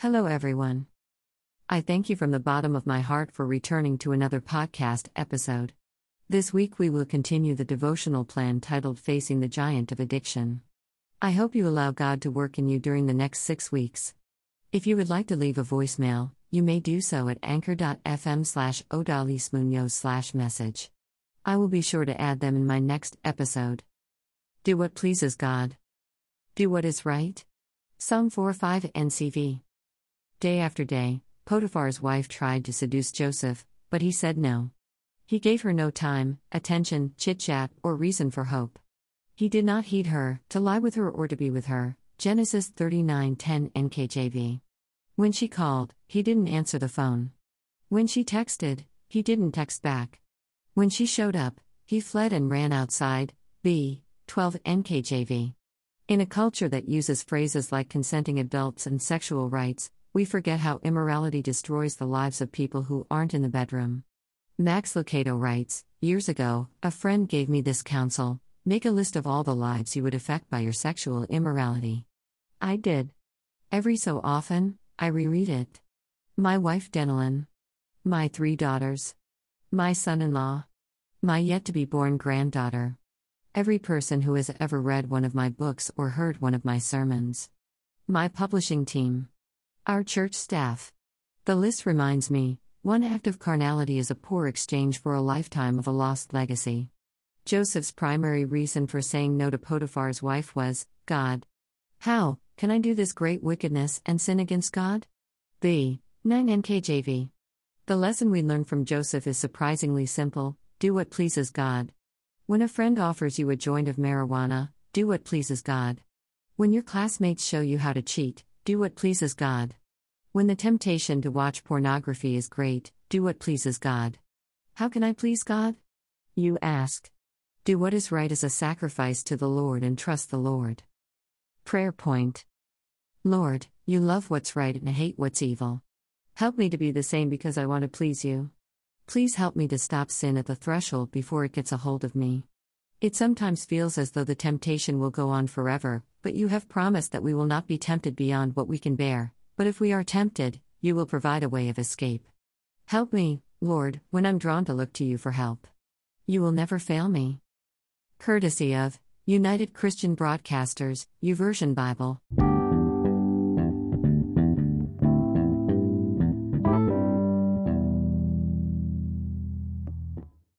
Hello, everyone. I thank you from the bottom of my heart for returning to another podcast episode. This week we will continue the devotional plan titled Facing the Giant of Addiction. I hope you allow God to work in you during the next six weeks. If you would like to leave a voicemail, you may do so at anchor.fm slash odalysmunoz slash message. I will be sure to add them in my next episode. Do what pleases God. Do what is right. Psalm 4 5 NCV. Day after day, Potiphar's wife tried to seduce Joseph, but he said no. He gave her no time, attention, chit chat, or reason for hope. He did not heed her, to lie with her or to be with her. Genesis 39:10 NKJV. When she called, he didn't answer the phone. When she texted, he didn't text back. When she showed up, he fled and ran outside. B. 12 NKJV. In a culture that uses phrases like consenting adults and sexual rights, we forget how immorality destroys the lives of people who aren't in the bedroom. Max Lucado writes Years ago, a friend gave me this counsel make a list of all the lives you would affect by your sexual immorality. I did. Every so often, I reread it. My wife Denalyn. My three daughters. My son in law. My yet to be born granddaughter. Every person who has ever read one of my books or heard one of my sermons. My publishing team. Our church staff. The list reminds me one act of carnality is a poor exchange for a lifetime of a lost legacy. Joseph's primary reason for saying no to Potiphar's wife was God. How can I do this great wickedness and sin against God? B. 9 NKJV. The lesson we learn from Joseph is surprisingly simple do what pleases God. When a friend offers you a joint of marijuana, do what pleases God. When your classmates show you how to cheat, do what pleases God. When the temptation to watch pornography is great, do what pleases God. How can I please God? You ask. Do what is right as a sacrifice to the Lord and trust the Lord. Prayer point Lord, you love what's right and hate what's evil. Help me to be the same because I want to please you. Please help me to stop sin at the threshold before it gets a hold of me. It sometimes feels as though the temptation will go on forever, but you have promised that we will not be tempted beyond what we can bear, but if we are tempted, you will provide a way of escape. Help me, Lord, when I'm drawn to look to you for help. You will never fail me. Courtesy of United Christian Broadcasters, YouVersion Bible.